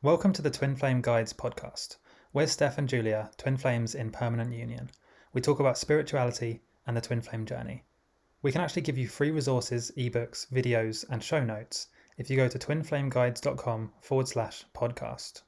Welcome to the Twin Flame Guides podcast. We're Steph and Julia, twin flames in permanent union. We talk about spirituality and the twin flame journey. We can actually give you free resources, ebooks, videos, and show notes if you go to twinflameguides.com forward slash podcast.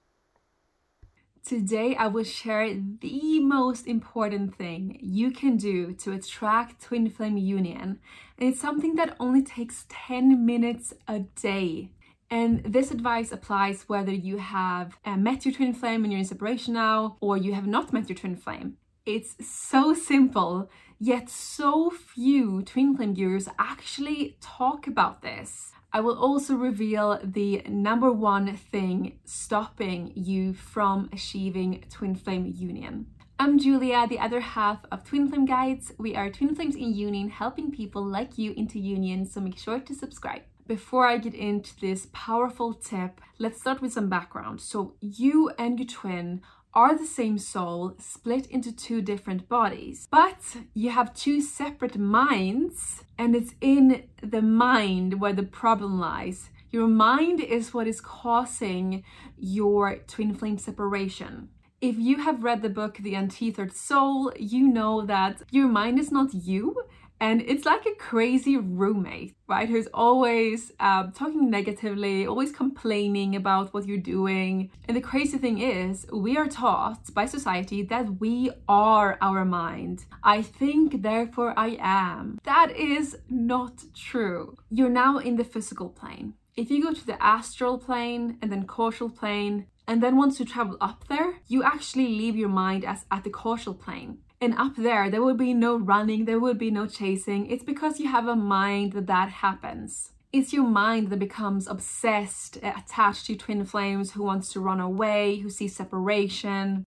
Today, I will share the most important thing you can do to attract twin flame union. And it's something that only takes 10 minutes a day. And this advice applies whether you have uh, met your twin flame and you're in separation now, or you have not met your twin flame. It's so simple, yet so few twin flame gurus actually talk about this. I will also reveal the number one thing stopping you from achieving twin flame union. I'm Julia, the other half of Twin Flame Guides. We are twin flames in union, helping people like you into union, so make sure to subscribe. Before I get into this powerful tip, let's start with some background. So, you and your twin are the same soul split into two different bodies, but you have two separate minds, and it's in the mind where the problem lies. Your mind is what is causing your twin flame separation. If you have read the book The Untethered Soul, you know that your mind is not you, and it's like a crazy roommate, right? Who's always um, talking negatively, always complaining about what you're doing. And the crazy thing is, we are taught by society that we are our mind. I think, therefore I am. That is not true. You're now in the physical plane. If you go to the astral plane and then causal plane, and then once you travel up there, you actually leave your mind as at the causal plane. And up there, there will be no running, there will be no chasing. It's because you have a mind that that happens. It's your mind that becomes obsessed, eh, attached to twin flames, who wants to run away, who sees separation.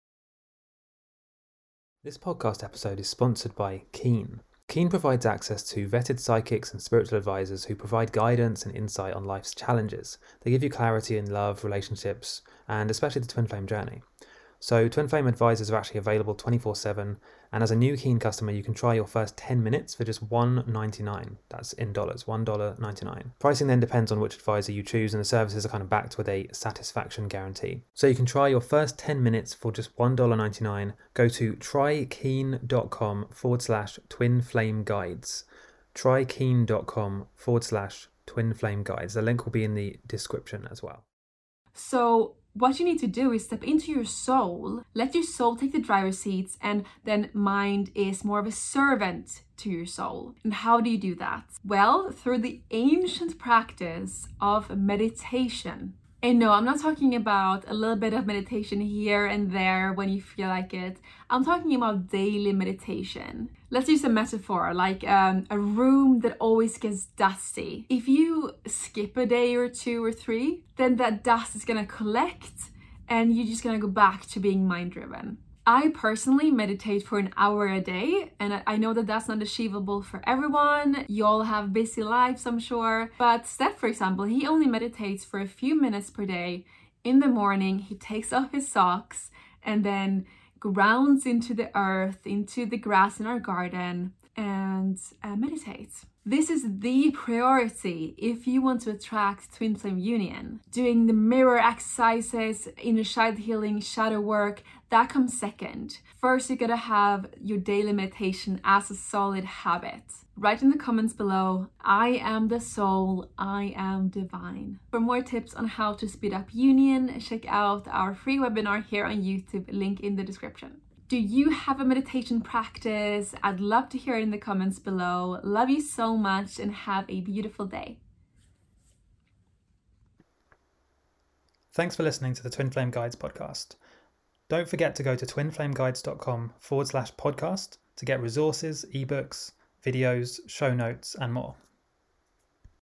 This podcast episode is sponsored by Keen. Keen provides access to vetted psychics and spiritual advisors who provide guidance and insight on life's challenges. They give you clarity in love, relationships, and especially the twin flame journey. So, Twin Flame advisors are actually available 24 7, and as a new Keen customer, you can try your first 10 minutes for just $1.99. That's in dollars, $1.99. Pricing then depends on which advisor you choose, and the services are kind of backed with a satisfaction guarantee. So, you can try your first 10 minutes for just $1.99. Go to trykeen.com forward slash twin flame guides. Trykeen.com forward slash twin flame guides. The link will be in the description as well. So, what you need to do is step into your soul, let your soul take the driver's seats, and then mind is more of a servant to your soul. And how do you do that? Well, through the ancient practice of meditation. And no, I'm not talking about a little bit of meditation here and there when you feel like it. I'm talking about daily meditation. Let's use a metaphor like um, a room that always gets dusty. If you skip a day or two or three, then that dust is gonna collect and you're just gonna go back to being mind driven. I personally meditate for an hour a day, and I know that that's not achievable for everyone. You all have busy lives, I'm sure. But Steph, for example, he only meditates for a few minutes per day. In the morning, he takes off his socks and then grounds into the earth, into the grass in our garden, and uh, meditates. This is the priority if you want to attract twin flame union. Doing the mirror exercises, inner child healing, shadow work, that comes second. First, you gotta have your daily meditation as a solid habit. Write in the comments below, I am the soul, I am divine. For more tips on how to speed up union, check out our free webinar here on YouTube, link in the description. Do you have a meditation practice? I'd love to hear it in the comments below. Love you so much and have a beautiful day. Thanks for listening to the Twin Flame Guides podcast. Don't forget to go to twinflameguides.com forward slash podcast to get resources, ebooks, videos, show notes, and more.